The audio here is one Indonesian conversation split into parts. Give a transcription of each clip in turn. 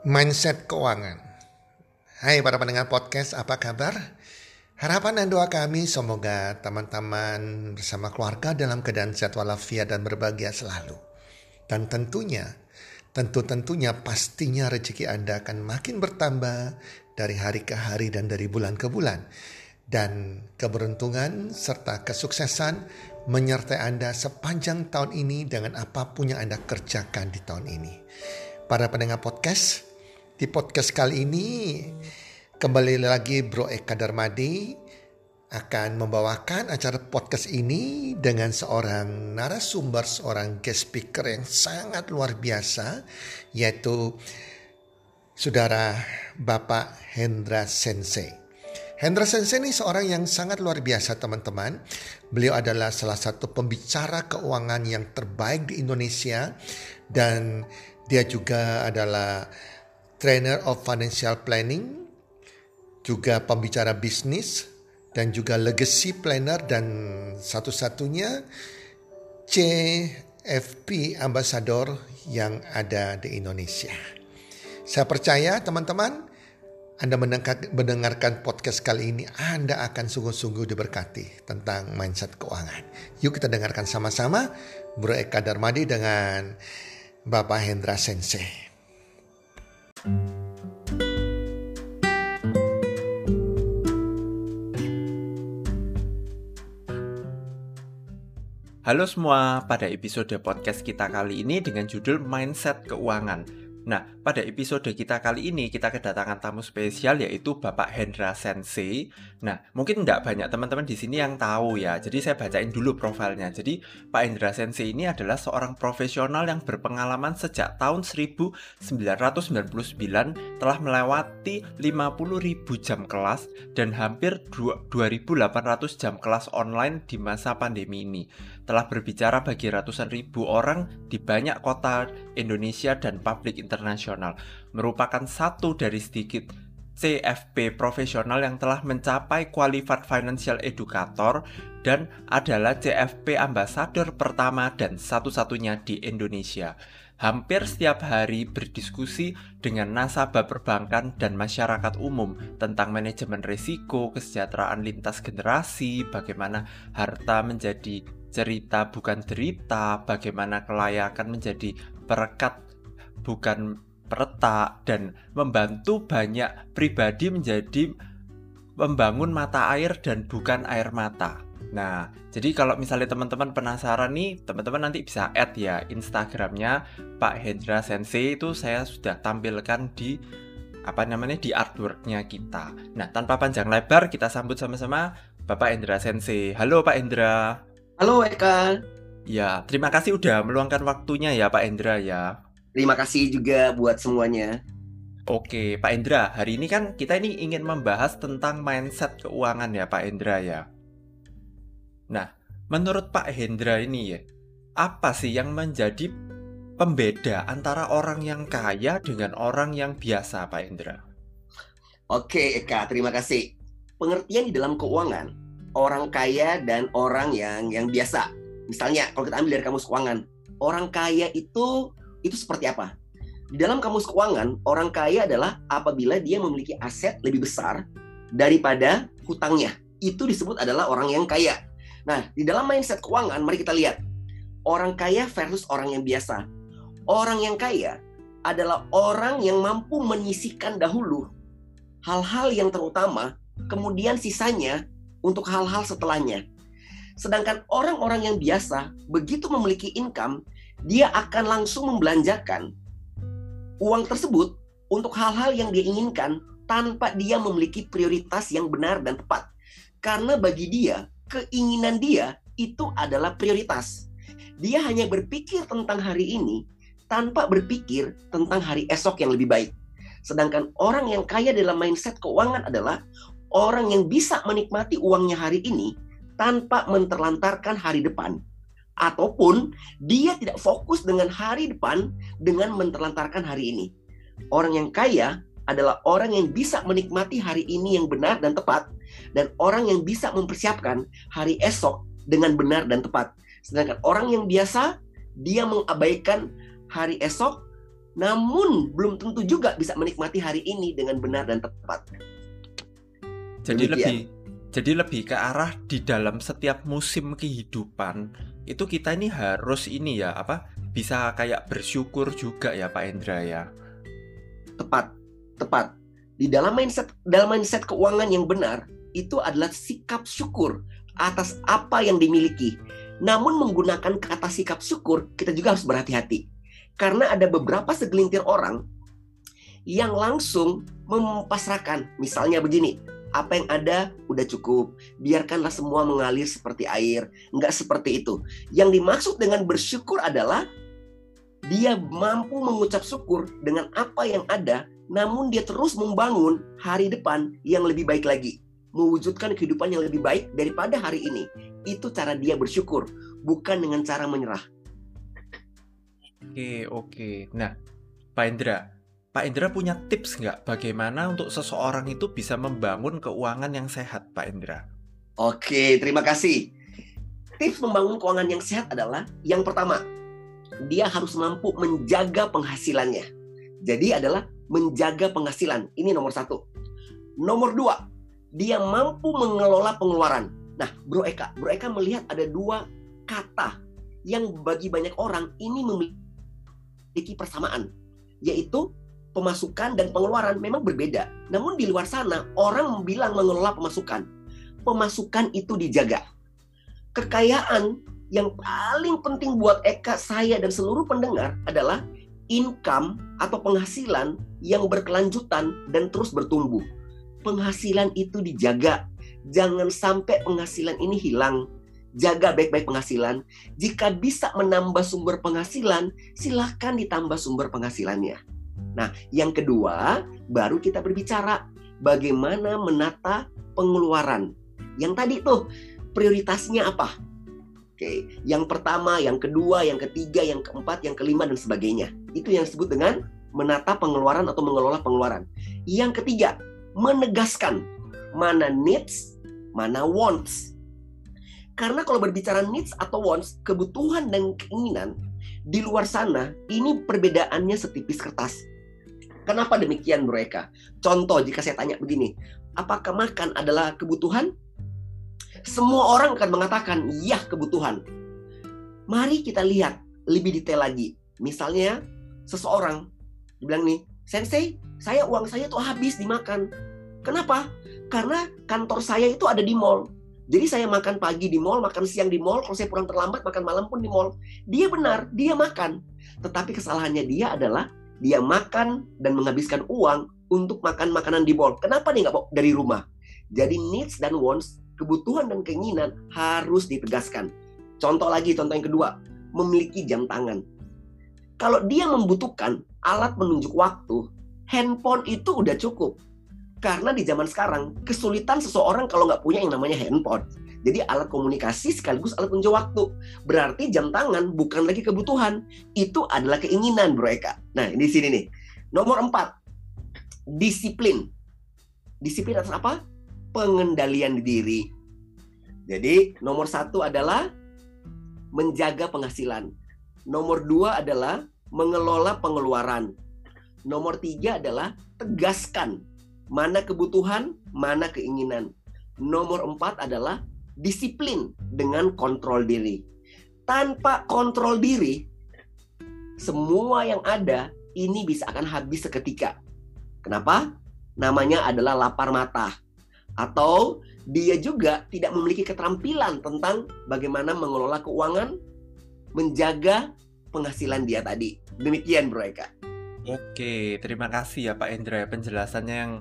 Mindset keuangan. Hai para pendengar podcast, apa kabar? Harapan dan doa kami semoga teman-teman bersama keluarga dalam keadaan sehat walafiat dan berbahagia selalu. Dan tentunya, tentu-tentunya pastinya rezeki Anda akan makin bertambah dari hari ke hari dan dari bulan ke bulan. Dan keberuntungan serta kesuksesan menyertai Anda sepanjang tahun ini dengan apa pun yang Anda kerjakan di tahun ini. Para pendengar podcast, di podcast kali ini kembali lagi Bro Eka Darmadi akan membawakan acara podcast ini dengan seorang narasumber, seorang guest speaker yang sangat luar biasa yaitu Saudara Bapak Hendra Sensei. Hendra Sensei ini seorang yang sangat luar biasa teman-teman. Beliau adalah salah satu pembicara keuangan yang terbaik di Indonesia dan dia juga adalah trainer of financial planning, juga pembicara bisnis, dan juga legacy planner dan satu-satunya CFP ambassador yang ada di Indonesia. Saya percaya teman-teman anda mendengarkan podcast kali ini, Anda akan sungguh-sungguh diberkati tentang mindset keuangan. Yuk kita dengarkan sama-sama Bro Eka Darmadi dengan Bapak Hendra Sensei. Halo semua, pada episode podcast kita kali ini dengan judul Mindset Keuangan. Nah, pada episode kita kali ini kita kedatangan tamu spesial yaitu Bapak Hendra Sensei. Nah, mungkin tidak banyak teman-teman di sini yang tahu ya. Jadi saya bacain dulu profilnya. Jadi Pak Hendra Sensei ini adalah seorang profesional yang berpengalaman sejak tahun 1999 telah melewati 50.000 jam kelas dan hampir 2.800 jam kelas online di masa pandemi ini telah berbicara bagi ratusan ribu orang di banyak kota Indonesia dan publik internasional, merupakan satu dari sedikit CFP profesional yang telah mencapai Qualified Financial Educator dan adalah CFP Ambassador pertama dan satu-satunya di Indonesia. Hampir setiap hari berdiskusi dengan nasabah perbankan dan masyarakat umum tentang manajemen risiko, kesejahteraan lintas generasi, bagaimana harta menjadi cerita bukan derita, bagaimana kelayakan menjadi perekat bukan peretak dan membantu banyak pribadi menjadi membangun mata air dan bukan air mata. Nah, jadi kalau misalnya teman-teman penasaran nih, teman-teman nanti bisa add ya Instagramnya Pak Hendra Sensei itu saya sudah tampilkan di apa namanya di artworknya kita. Nah, tanpa panjang lebar kita sambut sama-sama Bapak Hendra Sensei. Halo Pak Hendra. Halo Eka. Ya, terima kasih udah meluangkan waktunya ya Pak Endra ya. Terima kasih juga buat semuanya. Oke, Pak Endra, hari ini kan kita ini ingin membahas tentang mindset keuangan ya Pak Endra ya. Nah, menurut Pak Hendra ini ya, apa sih yang menjadi pembeda antara orang yang kaya dengan orang yang biasa Pak Hendra? Oke Eka, terima kasih. Pengertian di dalam keuangan orang kaya dan orang yang yang biasa. Misalnya kalau kita ambil dari kamus keuangan, orang kaya itu itu seperti apa? Di dalam kamus keuangan, orang kaya adalah apabila dia memiliki aset lebih besar daripada hutangnya. Itu disebut adalah orang yang kaya. Nah, di dalam mindset keuangan, mari kita lihat orang kaya versus orang yang biasa. Orang yang kaya adalah orang yang mampu menyisihkan dahulu hal-hal yang terutama, kemudian sisanya untuk hal-hal setelahnya. Sedangkan orang-orang yang biasa, begitu memiliki income, dia akan langsung membelanjakan uang tersebut untuk hal-hal yang dia inginkan tanpa dia memiliki prioritas yang benar dan tepat. Karena bagi dia, keinginan dia itu adalah prioritas. Dia hanya berpikir tentang hari ini tanpa berpikir tentang hari esok yang lebih baik. Sedangkan orang yang kaya dalam mindset keuangan adalah orang yang bisa menikmati uangnya hari ini tanpa menterlantarkan hari depan. Ataupun dia tidak fokus dengan hari depan dengan menterlantarkan hari ini. Orang yang kaya adalah orang yang bisa menikmati hari ini yang benar dan tepat. Dan orang yang bisa mempersiapkan hari esok dengan benar dan tepat. Sedangkan orang yang biasa, dia mengabaikan hari esok, namun belum tentu juga bisa menikmati hari ini dengan benar dan tepat. Jadi Demikian. lebih jadi lebih ke arah di dalam setiap musim kehidupan itu kita ini harus ini ya apa bisa kayak bersyukur juga ya Pak Endra ya. Tepat, tepat. Di dalam mindset dalam mindset keuangan yang benar itu adalah sikap syukur atas apa yang dimiliki. Namun menggunakan kata sikap syukur kita juga harus berhati-hati. Karena ada beberapa segelintir orang yang langsung mempasrahkan. Misalnya begini, apa yang ada udah cukup. Biarkanlah semua mengalir seperti air. Enggak seperti itu. Yang dimaksud dengan bersyukur adalah dia mampu mengucap syukur dengan apa yang ada, namun dia terus membangun hari depan yang lebih baik lagi. Mewujudkan kehidupan yang lebih baik daripada hari ini. Itu cara dia bersyukur, bukan dengan cara menyerah. Oke, oke. Nah, Pak Indra, Pak Indra punya tips nggak bagaimana untuk seseorang itu bisa membangun keuangan yang sehat, Pak Indra? Oke, terima kasih. Tips membangun keuangan yang sehat adalah yang pertama, dia harus mampu menjaga penghasilannya. Jadi adalah menjaga penghasilan. Ini nomor satu. Nomor dua, dia mampu mengelola pengeluaran. Nah, Bro Eka, Bro Eka melihat ada dua kata yang bagi banyak orang ini memiliki persamaan, yaitu pemasukan dan pengeluaran memang berbeda. Namun di luar sana orang bilang mengelola pemasukan. Pemasukan itu dijaga. Kekayaan yang paling penting buat Eka, saya dan seluruh pendengar adalah income atau penghasilan yang berkelanjutan dan terus bertumbuh. Penghasilan itu dijaga. Jangan sampai penghasilan ini hilang. Jaga baik-baik penghasilan. Jika bisa menambah sumber penghasilan, silahkan ditambah sumber penghasilannya Nah, yang kedua, baru kita berbicara bagaimana menata pengeluaran. Yang tadi tuh prioritasnya apa? Oke, yang pertama, yang kedua, yang ketiga, yang keempat, yang kelima dan sebagainya. Itu yang disebut dengan menata pengeluaran atau mengelola pengeluaran. Yang ketiga, menegaskan mana needs, mana wants. Karena kalau berbicara needs atau wants, kebutuhan dan keinginan di luar sana ini perbedaannya setipis kertas. Kenapa demikian mereka? Contoh jika saya tanya begini, apakah makan adalah kebutuhan? Semua orang akan mengatakan, iya kebutuhan. Mari kita lihat lebih detail lagi. Misalnya, seseorang bilang nih, Sensei, saya uang saya tuh habis dimakan. Kenapa? Karena kantor saya itu ada di mall. Jadi saya makan pagi di mall, makan siang di mall, kalau saya pulang terlambat makan malam pun di mall. Dia benar, dia makan. Tetapi kesalahannya dia adalah dia makan dan menghabiskan uang untuk makan makanan di mall. Kenapa dia nggak bawa dari rumah? Jadi needs dan wants, kebutuhan dan keinginan harus ditegaskan. Contoh lagi, contoh yang kedua, memiliki jam tangan. Kalau dia membutuhkan alat menunjuk waktu, handphone itu udah cukup. Karena di zaman sekarang, kesulitan seseorang kalau nggak punya yang namanya handphone. Jadi alat komunikasi sekaligus alat penunjuk waktu. Berarti jam tangan bukan lagi kebutuhan, itu adalah keinginan mereka. Nah, di sini nih. Nomor empat, disiplin. Disiplin atas apa? Pengendalian diri. Jadi nomor satu adalah menjaga penghasilan. Nomor dua adalah mengelola pengeluaran. Nomor tiga adalah tegaskan mana kebutuhan, mana keinginan. Nomor empat adalah disiplin dengan kontrol diri. Tanpa kontrol diri, semua yang ada ini bisa akan habis seketika. Kenapa? Namanya adalah lapar mata. Atau dia juga tidak memiliki keterampilan tentang bagaimana mengelola keuangan, menjaga penghasilan dia tadi. Demikian Bro Eka. Oke, terima kasih ya Pak Endra penjelasannya yang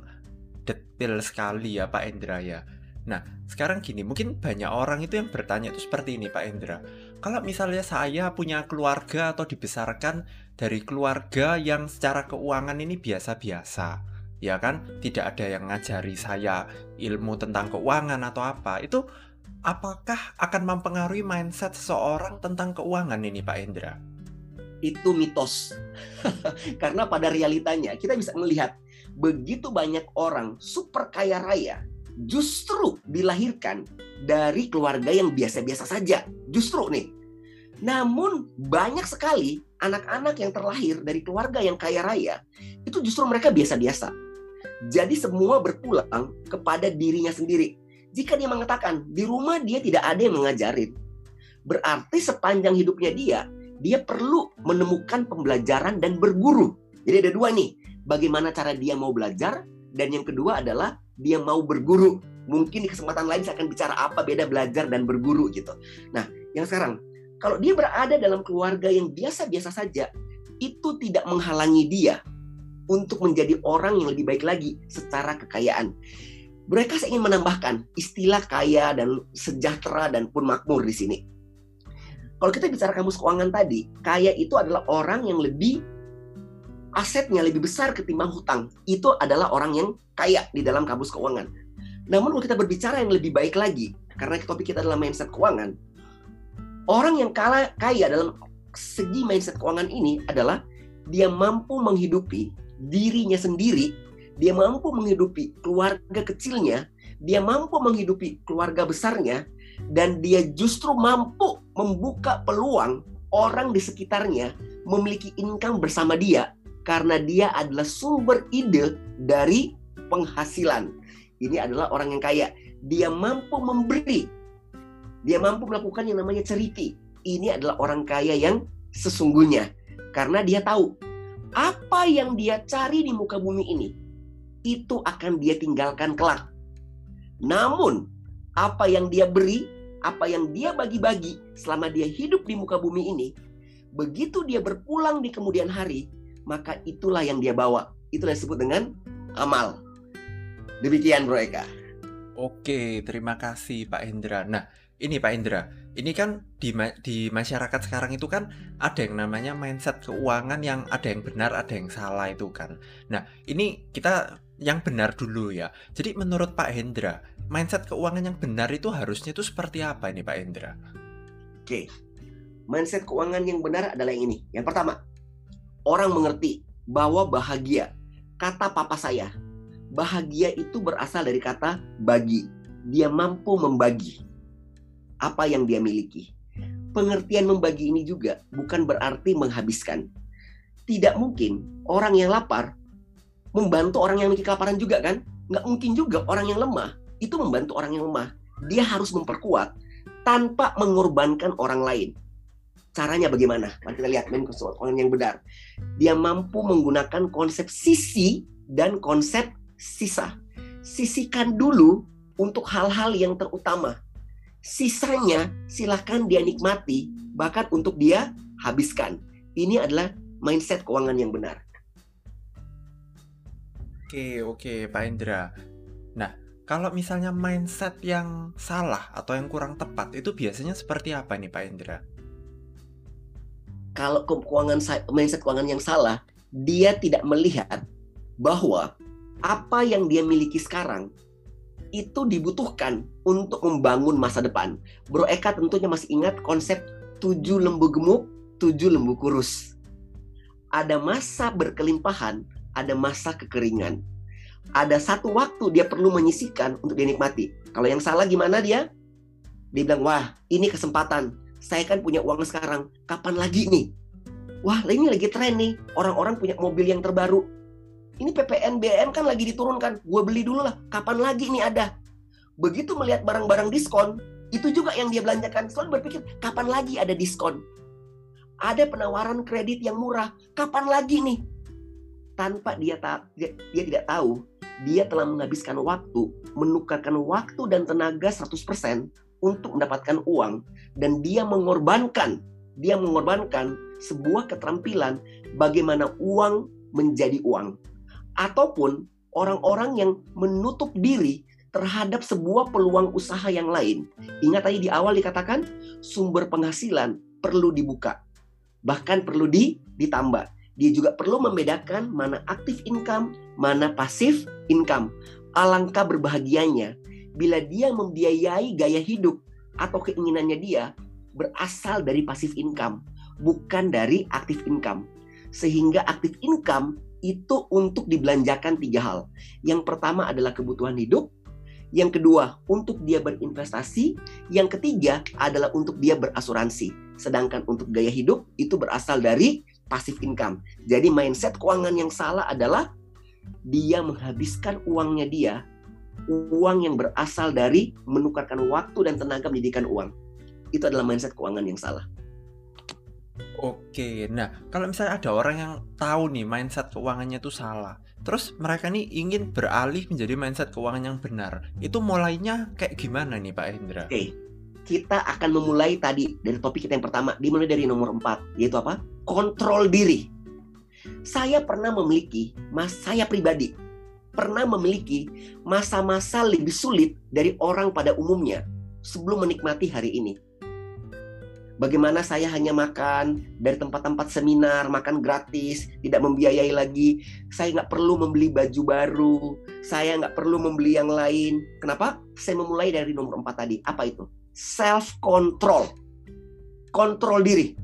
detail sekali ya Pak Endra ya. Nah, sekarang gini, mungkin banyak orang itu yang bertanya itu seperti ini Pak Endra. Kalau misalnya saya punya keluarga atau dibesarkan dari keluarga yang secara keuangan ini biasa-biasa, ya kan? Tidak ada yang ngajari saya ilmu tentang keuangan atau apa. Itu apakah akan mempengaruhi mindset seseorang tentang keuangan ini Pak Endra? Itu mitos. Karena pada realitanya kita bisa melihat begitu banyak orang super kaya raya justru dilahirkan dari keluarga yang biasa-biasa saja. Justru nih. Namun banyak sekali anak-anak yang terlahir dari keluarga yang kaya raya itu justru mereka biasa-biasa. Jadi semua berpulang kepada dirinya sendiri. Jika dia mengatakan di rumah dia tidak ada yang mengajarin, berarti sepanjang hidupnya dia, dia perlu menemukan pembelajaran dan berguru. Jadi ada dua nih, bagaimana cara dia mau belajar, dan yang kedua adalah dia mau berguru. Mungkin di kesempatan lain saya akan bicara apa beda belajar dan berguru gitu. Nah, yang sekarang, kalau dia berada dalam keluarga yang biasa-biasa saja, itu tidak menghalangi dia untuk menjadi orang yang lebih baik lagi secara kekayaan. Mereka ingin menambahkan istilah kaya dan sejahtera dan pun makmur di sini. Kalau kita bicara kamus keuangan tadi, kaya itu adalah orang yang lebih asetnya lebih besar ketimbang hutang. Itu adalah orang yang kaya di dalam kamus keuangan. Namun kalau kita berbicara yang lebih baik lagi, karena topik kita adalah mindset keuangan, orang yang kaya, kaya dalam segi mindset keuangan ini adalah dia mampu menghidupi dirinya sendiri, dia mampu menghidupi keluarga kecilnya, dia mampu menghidupi keluarga besarnya, dan dia justru mampu membuka peluang orang di sekitarnya memiliki income bersama dia karena dia adalah sumber ide dari penghasilan. Ini adalah orang yang kaya. Dia mampu memberi. Dia mampu melakukan yang namanya ceriti. Ini adalah orang kaya yang sesungguhnya. Karena dia tahu apa yang dia cari di muka bumi ini itu akan dia tinggalkan kelak. Namun, apa yang dia beri, apa yang dia bagi-bagi selama dia hidup di muka bumi ini, begitu dia berpulang di kemudian hari, maka itulah yang dia bawa. Itulah disebut dengan amal. Demikian Bro Eka. Oke, terima kasih Pak Hendra. Nah, ini Pak Indra, ini kan di di masyarakat sekarang itu kan ada yang namanya mindset keuangan yang ada yang benar, ada yang salah itu kan. Nah, ini kita yang benar dulu ya. Jadi menurut Pak Hendra, mindset keuangan yang benar itu harusnya itu seperti apa ini Pak Hendra? Oke. Mindset keuangan yang benar adalah yang ini. Yang pertama, orang mengerti bahwa bahagia, kata papa saya, bahagia itu berasal dari kata bagi. Dia mampu membagi apa yang dia miliki. Pengertian membagi ini juga bukan berarti menghabiskan. Tidak mungkin orang yang lapar membantu orang yang memiliki kelaparan juga kan? Nggak mungkin juga orang yang lemah itu membantu orang yang lemah. Dia harus memperkuat tanpa mengorbankan orang lain. Caranya bagaimana? Mari kita lihat orang yang benar. Dia mampu menggunakan konsep sisi dan konsep sisa. Sisikan dulu untuk hal-hal yang terutama Sisanya silahkan dia nikmati, bahkan untuk dia habiskan. Ini adalah mindset keuangan yang benar. Oke, oke, Pak Indra. Nah, kalau misalnya mindset yang salah atau yang kurang tepat, itu biasanya seperti apa nih, Pak Indra? Kalau keuangan mindset keuangan yang salah, dia tidak melihat bahwa apa yang dia miliki sekarang itu dibutuhkan untuk membangun masa depan. Bro Eka tentunya masih ingat konsep tujuh lembu gemuk, tujuh lembu kurus. Ada masa berkelimpahan, ada masa kekeringan. Ada satu waktu dia perlu menyisikan untuk dinikmati. Kalau yang salah gimana dia? Dia bilang, wah ini kesempatan. Saya kan punya uang sekarang. Kapan lagi nih? Wah ini lagi tren nih. Orang-orang punya mobil yang terbaru ini PPN BM kan lagi diturunkan. Gue beli dulu lah. Kapan lagi ini ada? Begitu melihat barang-barang diskon, itu juga yang dia belanjakan. Selalu berpikir, kapan lagi ada diskon? Ada penawaran kredit yang murah. Kapan lagi nih? Tanpa dia, tak, dia, dia tidak tahu, dia telah menghabiskan waktu, menukarkan waktu dan tenaga 100% untuk mendapatkan uang. Dan dia mengorbankan, dia mengorbankan sebuah keterampilan bagaimana uang menjadi uang ataupun orang-orang yang menutup diri terhadap sebuah peluang usaha yang lain. Ingat tadi di awal dikatakan sumber penghasilan perlu dibuka, bahkan perlu di, ditambah. Dia juga perlu membedakan mana aktif income, mana pasif income. Alangkah berbahagianya bila dia membiayai gaya hidup atau keinginannya dia berasal dari pasif income, bukan dari aktif income. Sehingga aktif income itu untuk dibelanjakan tiga hal. Yang pertama adalah kebutuhan hidup, yang kedua untuk dia berinvestasi, yang ketiga adalah untuk dia berasuransi. Sedangkan untuk gaya hidup itu berasal dari passive income. Jadi mindset keuangan yang salah adalah dia menghabiskan uangnya dia uang yang berasal dari menukarkan waktu dan tenaga menjadikan uang. Itu adalah mindset keuangan yang salah. Oke, nah kalau misalnya ada orang yang tahu nih mindset keuangannya itu salah, terus mereka nih ingin beralih menjadi mindset keuangan yang benar, itu mulainya kayak gimana nih Pak Hendra? Oke, kita akan memulai tadi dari topik kita yang pertama, dimulai dari nomor 4, yaitu apa? Kontrol diri. Saya pernah memiliki, mas saya pribadi, pernah memiliki masa-masa lebih sulit dari orang pada umumnya sebelum menikmati hari ini Bagaimana saya hanya makan dari tempat-tempat seminar, makan gratis, tidak membiayai lagi. Saya nggak perlu membeli baju baru, saya nggak perlu membeli yang lain. Kenapa? Saya memulai dari nomor empat tadi. Apa itu? Self control, kontrol diri,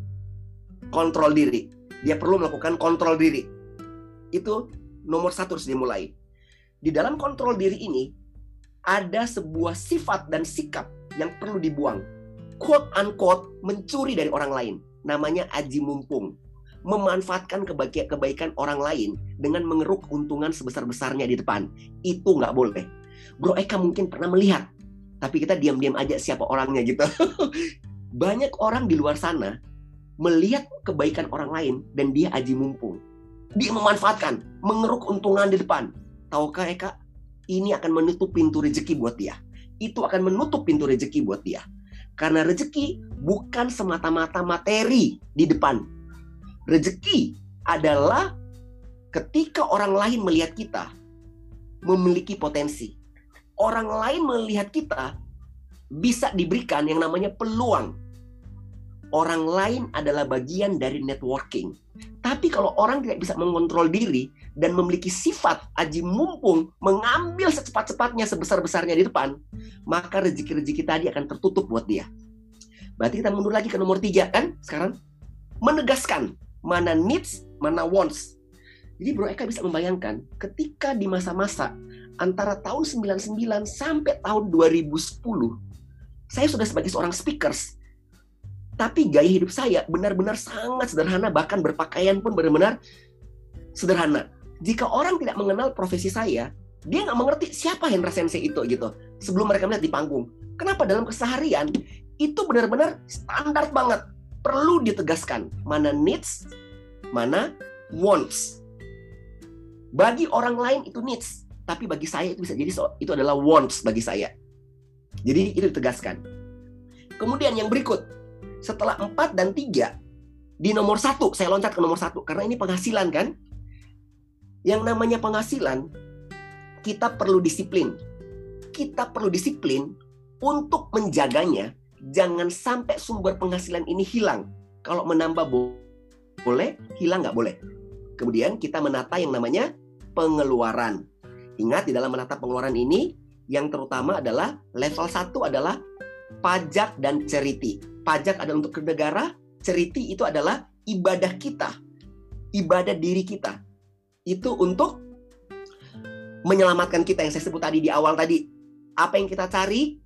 kontrol diri. Dia perlu melakukan kontrol diri. Itu nomor satu harus dimulai. Di dalam kontrol diri ini ada sebuah sifat dan sikap yang perlu dibuang quote unquote mencuri dari orang lain. Namanya aji mumpung. Memanfaatkan kebaikan, kebaikan orang lain dengan mengeruk keuntungan sebesar-besarnya di depan. Itu nggak boleh. Bro Eka mungkin pernah melihat. Tapi kita diam-diam aja siapa orangnya gitu. Banyak orang di luar sana melihat kebaikan orang lain dan dia aji mumpung. Dia memanfaatkan, mengeruk keuntungan di depan. Tahukah Eka? Ini akan menutup pintu rezeki buat dia. Itu akan menutup pintu rezeki buat dia. Karena rezeki bukan semata-mata materi di depan. Rezeki adalah ketika orang lain melihat kita memiliki potensi. Orang lain melihat kita bisa diberikan yang namanya peluang. Orang lain adalah bagian dari networking. Tapi kalau orang tidak bisa mengontrol diri dan memiliki sifat aji mumpung mengambil secepat-cepatnya sebesar-besarnya di depan, maka rezeki-rezeki tadi akan tertutup buat dia. Berarti kita mundur lagi ke nomor tiga kan sekarang menegaskan mana needs, mana wants. Jadi Bro Eka bisa membayangkan ketika di masa-masa antara tahun 99 sampai tahun 2010 saya sudah sebagai seorang speakers tapi gaya hidup saya benar-benar sangat sederhana, bahkan berpakaian pun benar-benar sederhana. Jika orang tidak mengenal profesi saya, dia nggak mengerti siapa Hendra Sensei itu gitu. Sebelum mereka melihat di panggung. Kenapa dalam keseharian itu benar-benar standar banget. Perlu ditegaskan mana needs, mana wants. Bagi orang lain itu needs, tapi bagi saya itu bisa jadi itu adalah wants bagi saya. Jadi itu ditegaskan. Kemudian yang berikut, setelah 4 dan 3 di nomor satu saya loncat ke nomor satu karena ini penghasilan kan? Yang namanya penghasilan kita perlu disiplin. Kita perlu disiplin untuk menjaganya. Jangan sampai sumber penghasilan ini hilang. Kalau menambah boleh hilang nggak boleh. Kemudian kita menata yang namanya pengeluaran. Ingat di dalam menata pengeluaran ini yang terutama adalah level satu adalah pajak dan charity. Pajak adalah untuk negara, charity itu adalah ibadah kita, ibadah diri kita. Itu untuk menyelamatkan kita yang saya sebut tadi di awal tadi. Apa yang kita cari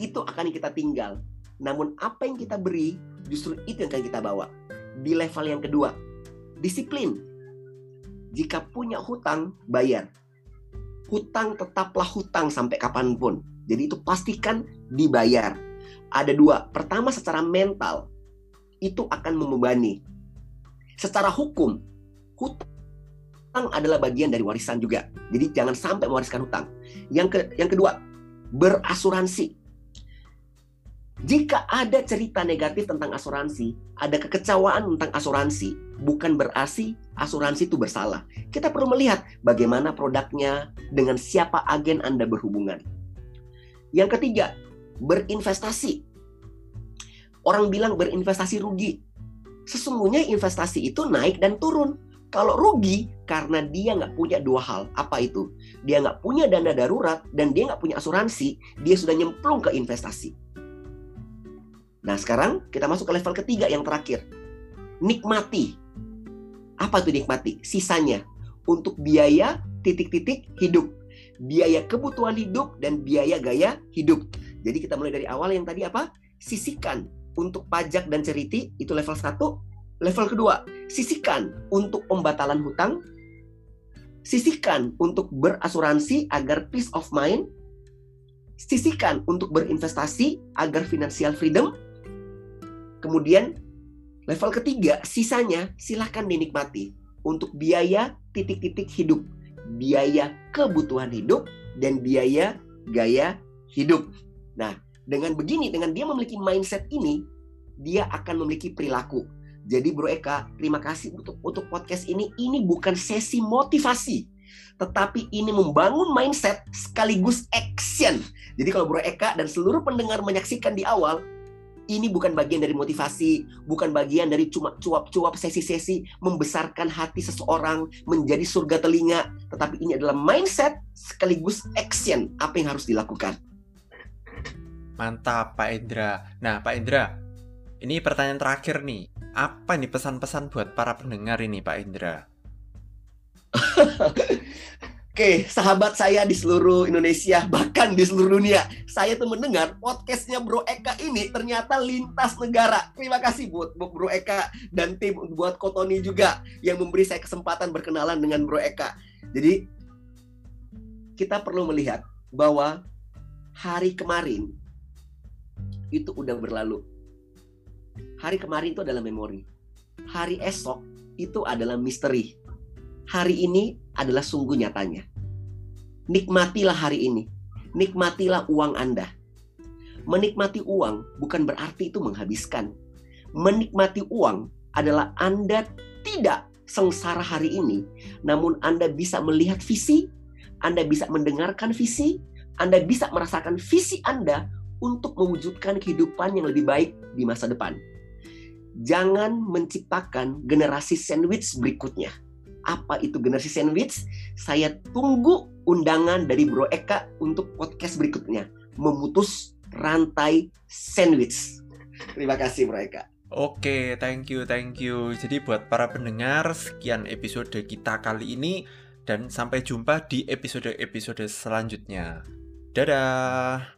itu akan kita tinggal. Namun apa yang kita beri justru itu yang akan kita bawa. Di level yang kedua, disiplin. Jika punya hutang, bayar. Hutang tetaplah hutang sampai kapan pun jadi itu pastikan dibayar. Ada dua. Pertama secara mental itu akan membebani. Secara hukum, hutang adalah bagian dari warisan juga. Jadi jangan sampai mewariskan hutang. Yang ke, yang kedua, berasuransi. Jika ada cerita negatif tentang asuransi, ada kekecewaan tentang asuransi, bukan berarti asuransi itu bersalah. Kita perlu melihat bagaimana produknya, dengan siapa agen Anda berhubungan. Yang ketiga, berinvestasi. Orang bilang berinvestasi rugi. Sesungguhnya investasi itu naik dan turun. Kalau rugi karena dia nggak punya dua hal, apa itu? Dia nggak punya dana darurat dan dia nggak punya asuransi, dia sudah nyemplung ke investasi. Nah sekarang kita masuk ke level ketiga yang terakhir. Nikmati. Apa itu nikmati? Sisanya untuk biaya titik-titik hidup biaya kebutuhan hidup dan biaya gaya hidup. Jadi kita mulai dari awal yang tadi apa? Sisihkan untuk pajak dan ceriti itu level 1, Level kedua, sisihkan untuk pembatalan hutang, sisihkan untuk berasuransi agar peace of mind, sisihkan untuk berinvestasi agar financial freedom. Kemudian level ketiga, sisanya silahkan dinikmati untuk biaya titik-titik hidup, biaya kebutuhan hidup, dan biaya gaya hidup. Nah, dengan begini, dengan dia memiliki mindset ini, dia akan memiliki perilaku jadi Bro Eka, terima kasih untuk untuk podcast ini. Ini bukan sesi motivasi, tetapi ini membangun mindset sekaligus action. Jadi kalau Bro Eka dan seluruh pendengar menyaksikan di awal, ini bukan bagian dari motivasi, bukan bagian dari cuma cuap-cuap sesi-sesi membesarkan hati seseorang menjadi surga telinga, tetapi ini adalah mindset sekaligus action apa yang harus dilakukan. Mantap Pak Indra. Nah Pak Indra, ini pertanyaan terakhir nih apa nih pesan-pesan buat para pendengar ini Pak Indra? Oke, sahabat saya di seluruh Indonesia, bahkan di seluruh dunia. Saya tuh mendengar podcastnya Bro Eka ini ternyata lintas negara. Terima kasih buat Bro Eka dan tim buat Kotoni juga yang memberi saya kesempatan berkenalan dengan Bro Eka. Jadi, kita perlu melihat bahwa hari kemarin itu udah berlalu Hari kemarin itu adalah memori. Hari esok itu adalah misteri. Hari ini adalah sungguh nyatanya. Nikmatilah hari ini. Nikmatilah uang Anda. Menikmati uang bukan berarti itu menghabiskan. Menikmati uang adalah Anda tidak sengsara hari ini, namun Anda bisa melihat visi, Anda bisa mendengarkan visi, Anda bisa merasakan visi Anda untuk mewujudkan kehidupan yang lebih baik di masa depan jangan menciptakan generasi sandwich berikutnya. Apa itu generasi sandwich? Saya tunggu undangan dari Bro Eka untuk podcast berikutnya. Memutus rantai sandwich. Terima kasih Bro Eka. Oke, thank you, thank you. Jadi buat para pendengar, sekian episode kita kali ini dan sampai jumpa di episode-episode selanjutnya. Dadah.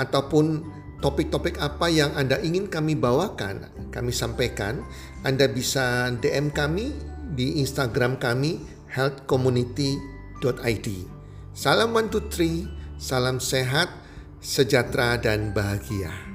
ataupun topik-topik apa yang Anda ingin kami bawakan, kami sampaikan, Anda bisa DM kami di Instagram kami healthcommunity.com id. Salam one two three, salam sehat, sejahtera dan bahagia.